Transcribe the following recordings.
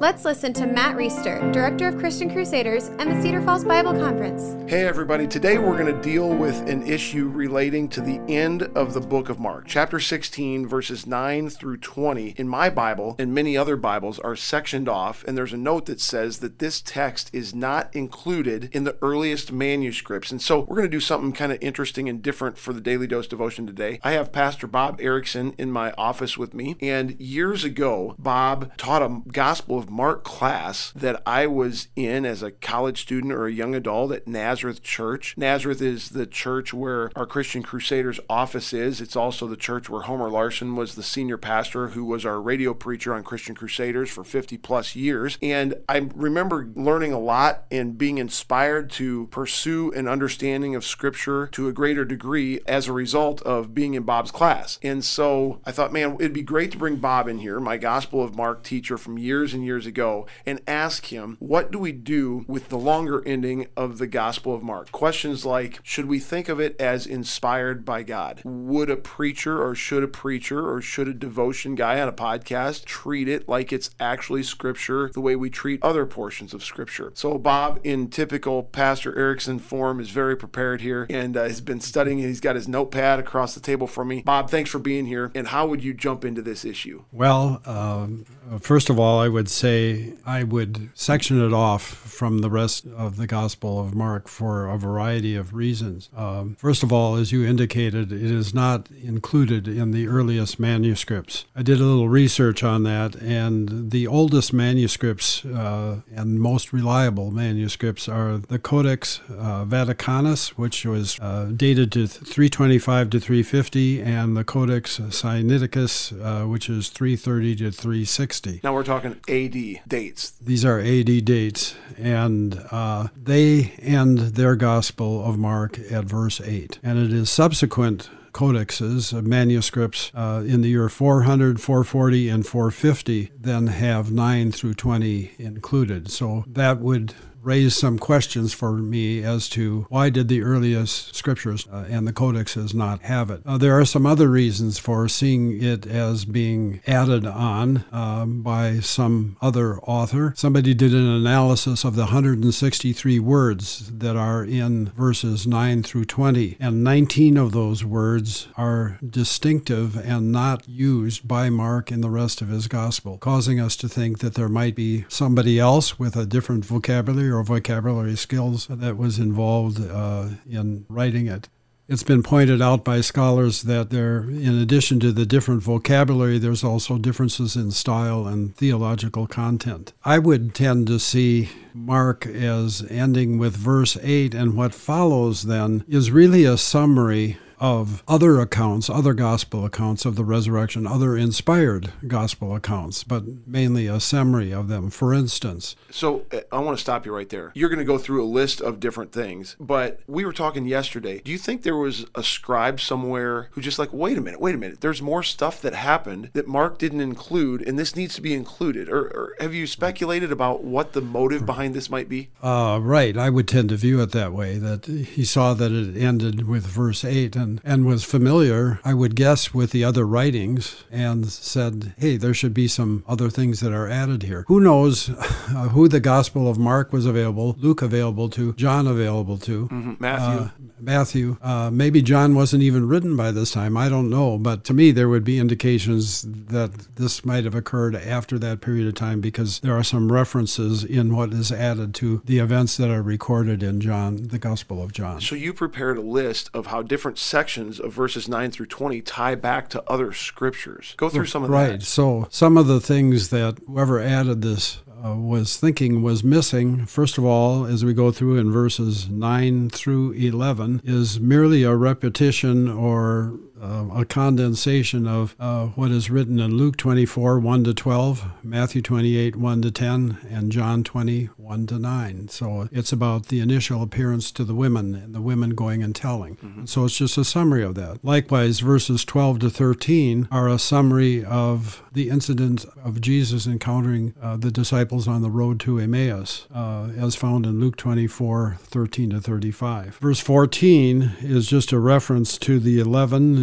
Let's listen to Matt Reisetter, Director of Christian Crusaders and the Cedar Falls Bible Conference. Hey, everybody. Today we're going to deal with an issue relating to the end of the book of Mark. Chapter 16, verses 9 through 20 in my Bible and many other Bibles are sectioned off, and there's a note that says that this text is not included in the earliest manuscripts. And so we're going to do something kind of interesting and different for the Daily Dose devotion today. I have Pastor Bob Ericson in my office with me, and years ago, Bob taught a Gospel of Mark class that I was in as a college student or a young adult at Nazareth Church. Nazareth is the church where our Christian Crusaders office is. It's also the church where Homer Larson was the senior pastor who was our radio preacher on Christian Crusaders for 50 plus years. And I remember learning a lot and being inspired to pursue an understanding of Scripture to a greater degree as a result of being in Bob's class. And so I thought, man, it'd be great to bring Bob in here, my Gospel of Mark teacher from years and years ago, and ask him, what do we do with the longer ending of the Gospel of Mark? Questions like, should we think of it as inspired by God? Would a preacher or should a preacher or should a devotion guy on a podcast treat it like it's actually Scripture the way we treat other portions of Scripture? So, Bob, in typical Pastor Ericson form, is very prepared here and uh, has been studying. He's got his notepad across the table for me. Bob, thanks for being here. And how would you jump into this issue? Well, um, first of all, I would say I would section it off from the rest of the Gospel of Mark for a variety of reasons. Um, first of all, as you indicated, it is not included in the earliest manuscripts. I did a little research on that, and the oldest manuscripts uh, and most reliable manuscripts are the Codex uh, Vaticanus, which was uh, dated to 325 to 350, and the Codex Sinaiticus, uh, which is 330 to 360. Now we're talking AD dates. These are AD dates, and uh, they end their Gospel of Mark at verse 8. And it is subsequent codexes, uh, manuscripts uh, in the year 400, 440, and 450 then have 9 through 20 included. So that would raise some questions for me as to why did the earliest scriptures uh, and the codexes not have it. Uh, there are some other reasons for seeing it as being added on um, by some other author. Somebody did an analysis of the 163 words that are in verses 9 through 20, and 19 of those words are distinctive and not used by Mark in the rest of his gospel, causing us to think that there might be somebody else with a different vocabulary or vocabulary skills that was involved uh, in writing it. It's been pointed out by scholars that there, in addition to the different vocabulary, there's also differences in style and theological content. I would tend to see Mark as ending with verse 8, and what follows then is really a summary of other accounts, other gospel accounts of the resurrection, other inspired gospel accounts, but mainly a summary of them. For instance, so uh, I want to stop you right there. You're going to go through a list of different things, but we were talking yesterday. Do you think there was a scribe somewhere who just like, wait a minute, wait a minute, there's more stuff that happened that Mark didn't include, and this needs to be included? Or, or have you speculated about what the motive behind this might be? Uh, right. I would tend to view it that way, that he saw that it ended with verse 8 and, and was familiar, I would guess, with the other writings and said, hey, there should be some other things that are added here. Who knows uh, who the Gospel of Mark was available, Luke available to, John available to, mm-hmm. Matthew. Uh, Matthew. Uh, maybe John wasn't even written by this time. I don't know. But to me, there would be indications that this might have occurred after that period of time because there are some references in what is added to the events that are recorded in John, the Gospel of John. So you prepared a list of how different sections of verses 9 through 20 tie back to other scriptures. Go through some of right. that. Right. So some of the things that whoever added this uh, was thinking was missing, first of all, as we go through in verses 9 through 11, is merely a repetition or uh, a condensation of uh, what is written in Luke 24, 1 to 12, Matthew 28, 1 to 10, and John 20, 1 to 9. So it's about the initial appearance to the women and the women going and telling. Mm-hmm. So it's just a summary of that. Likewise, verses 12 to 13 are a summary of the incident of Jesus encountering uh, the disciples on the road to Emmaus, uh, as found in Luke 24, 13 to 35. Verse 14 is just a reference to the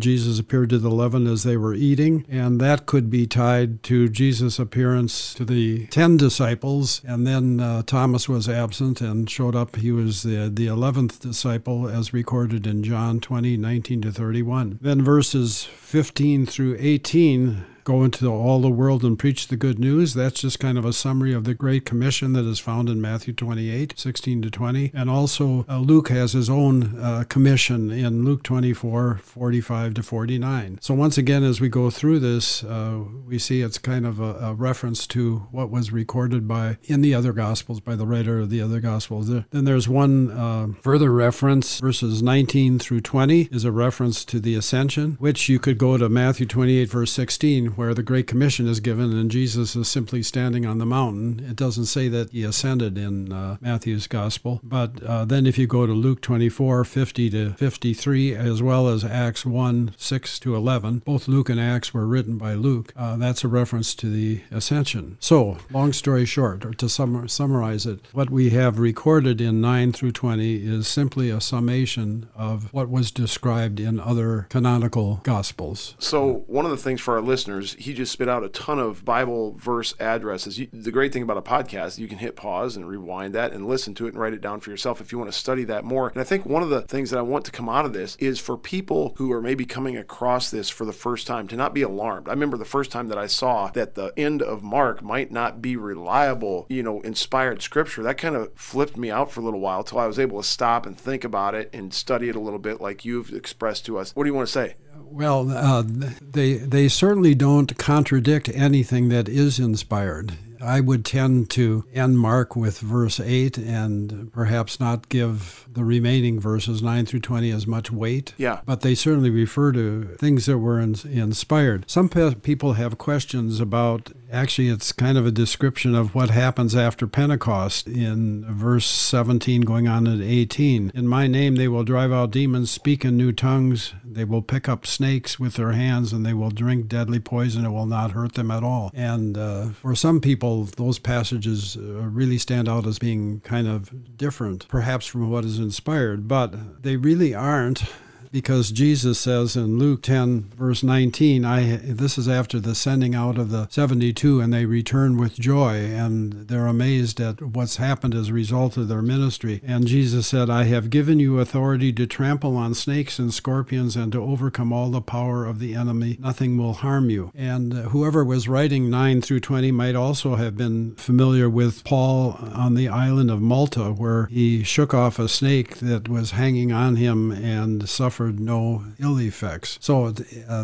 Jesus appeared to the eleven as they were eating, and that could be tied to Jesus' appearance to the ten disciples, and then uh, Thomas was absent and showed up. He was the, the 11th disciple, as recorded in John 20, 19 to 31. Then verses 15 through 18 go into all the world and preach the good news. That's just kind of a summary of the Great Commission that is found in Matthew 28, 16 to 20. And also, uh, Luke has his own uh, commission in Luke 24, 45 to 49. So, once again, as we go through this, uh, we see it's kind of a, a, reference to what was recorded by in the other Gospels by the writer of the other Gospels. Then there's one uh, further reference, verses 19 through 20 is a reference to the ascension, which you could go to Matthew 28, verse 16 where the Great Commission is given and Jesus is simply standing on the mountain. It doesn't say that he ascended in uh, Matthew's Gospel. But uh, then if you go to Luke 24, 50 to 53, as well as Acts 1, 6 to 11, both Luke and Acts were written by Luke. Uh, that's a reference to the ascension. So, long story short, or to sum- summarize it, what we have recorded in 9 through 20 is simply a summation of what was described in other canonical Gospels. So, one of the things for our listeners he just spit out a ton of Bible verse addresses. You, the great thing about a podcast, you can hit pause and rewind that and listen to it and write it down for yourself if you want to study that more. And I think one of the things that I want to come out of this is for people who are maybe coming across this for the first time to not be alarmed. I remember the first time that I saw that the end of Mark might not be reliable, you know, inspired scripture. That kind of flipped me out for a little while till I was able to stop and think about it and study it a little bit like you've expressed to us. What do you want to say? Well, uh, they they certainly don't contradict anything that is inspired. I would tend to end Mark with verse 8 and perhaps not give the remaining verses 9 through 20 as much weight. Yeah. But they certainly refer to things that were in, inspired. Some pe- people have questions about actually, it's kind of a description of what happens after Pentecost in verse 17 going on to 18. In my name they will drive out demons, speak in new tongues, they will pick up snakes with their hands, and they will drink deadly poison. It will not hurt them at all. And uh, for some people, those passages uh, really stand out as being kind of different, perhaps from what is inspired, but they really aren't because Jesus says in Luke 10, verse 19, I, this is after the sending out of the 72, and they return with joy, and they're amazed at what's happened as a result of their ministry. And Jesus said, I have given you authority to trample on snakes and scorpions and to overcome all the power of the enemy. Nothing will harm you. And uh, whoever was writing 9 through 20 might also have been familiar with Paul on the island of Malta, where he shook off a snake that was hanging on him and suffered suffered no ill effects. So uh,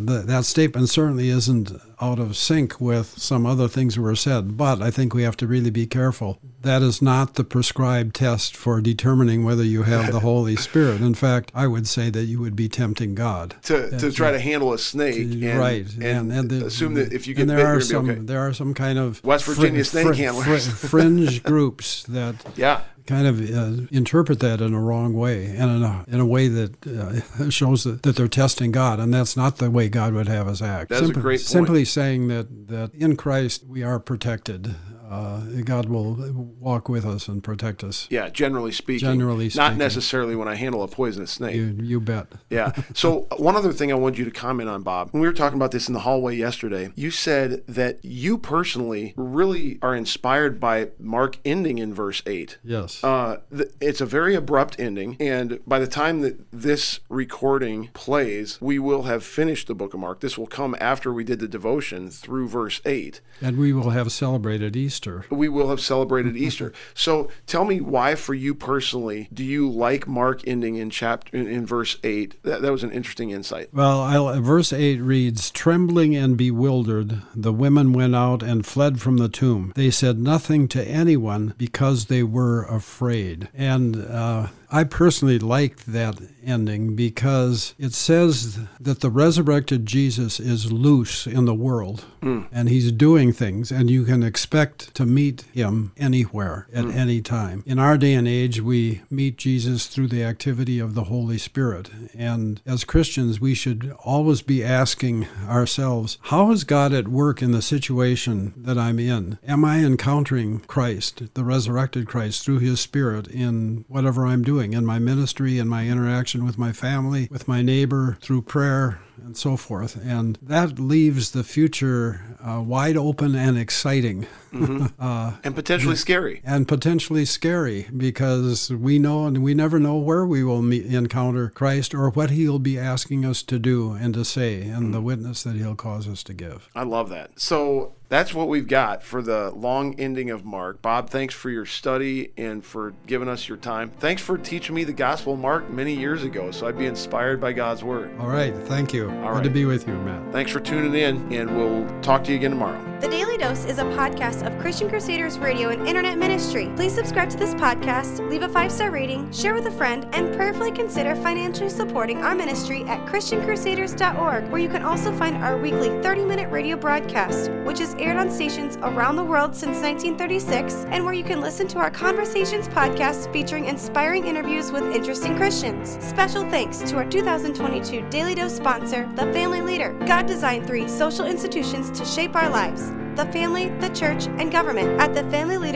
the, that statement certainly isn't out of sync with some other things that were said, but I think we have to really be careful. That is not the prescribed test for determining whether you have the Holy Spirit. In fact, I would say that you would be tempting God to, to try to handle a snake, and, right? And, and, and the, assume that if you get there bit, are some okay. there are some kind of West Virginia fr- snake fr- handlers, fr- fringe groups that yeah kind of uh, interpret that in a wrong way and in a, in a way that uh, shows that, that they're testing God, and that's not the way God would have us act. That's simply, a great point. Simply saying that, that in Christ we are protected uh, God will walk with us and protect us. Yeah, generally speaking. Generally speaking. Not necessarily when I handle a poisonous snake. You, you bet. yeah. So, one other thing I wanted you to comment on, Bob. When we were talking about this in the hallway yesterday, you said that you personally really are inspired by Mark ending in verse 8. Yes. Uh, th- it's a very abrupt ending. And by the time that this recording plays, we will have finished the book of Mark. This will come after we did the devotion through verse 8. And we will have celebrated Easter. Easter. We will have celebrated Easter. So tell me why, for you personally, do you like Mark ending in chapter in, in verse eight? That, that was an interesting insight. Well, I'll, verse 8 reads Trembling and bewildered, the women went out and fled from the tomb. They said nothing to anyone because they were afraid. And uh, I personally liked that ending because it says that the resurrected Jesus is loose in the world mm. and he's doing things, and you can expect to meet him anywhere at mm. any time. In our day and age, we meet Jesus through the activity of the Holy Spirit. And as Christians, we should always be asking ourselves, how is God at work in the situation that I'm in? Am I encountering Christ, the resurrected Christ, through his Spirit in whatever I'm doing? Doing in my ministry, in my interaction with my family, with my neighbor, through prayer, and so forth. And that leaves the future uh, wide open and exciting. Mm-hmm. uh, and potentially scary. And potentially scary because we know and we never know where we will meet, encounter Christ or what he'll be asking us to do and to say and mm-hmm. the witness that he'll cause us to give. I love that. So that's what we've got for the long ending of Mark. Bob, thanks for your study and for giving us your time. Thanks for teaching me the Gospel Mark many years ago so I'd be inspired by God's Word. All right. Thank you. All Good right. to be with you, Matt. Thanks for tuning in, and we'll talk to you again tomorrow. The Daily Dose is a podcast of Christian Crusaders Radio and Internet Ministry. Please subscribe to this podcast, leave a five star rating, share with a friend, and prayerfully consider financially supporting our ministry at ChristianCrusaders.org, where you can also find our weekly 30 minute radio broadcast, which is aired on stations around the world since 1936, and where you can listen to our Conversations podcast featuring inspiring interviews with interesting Christians. Special thanks to our 2022 Daily Dose sponsor, The Family Leader. God designed three social institutions to shape our lives the family, the church, and government. At the Family Leader,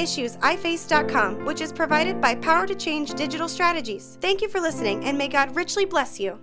issuesiface.com, which is provided by Power to Change Digital Strategies. Thank you for listening, and may God richly bless you.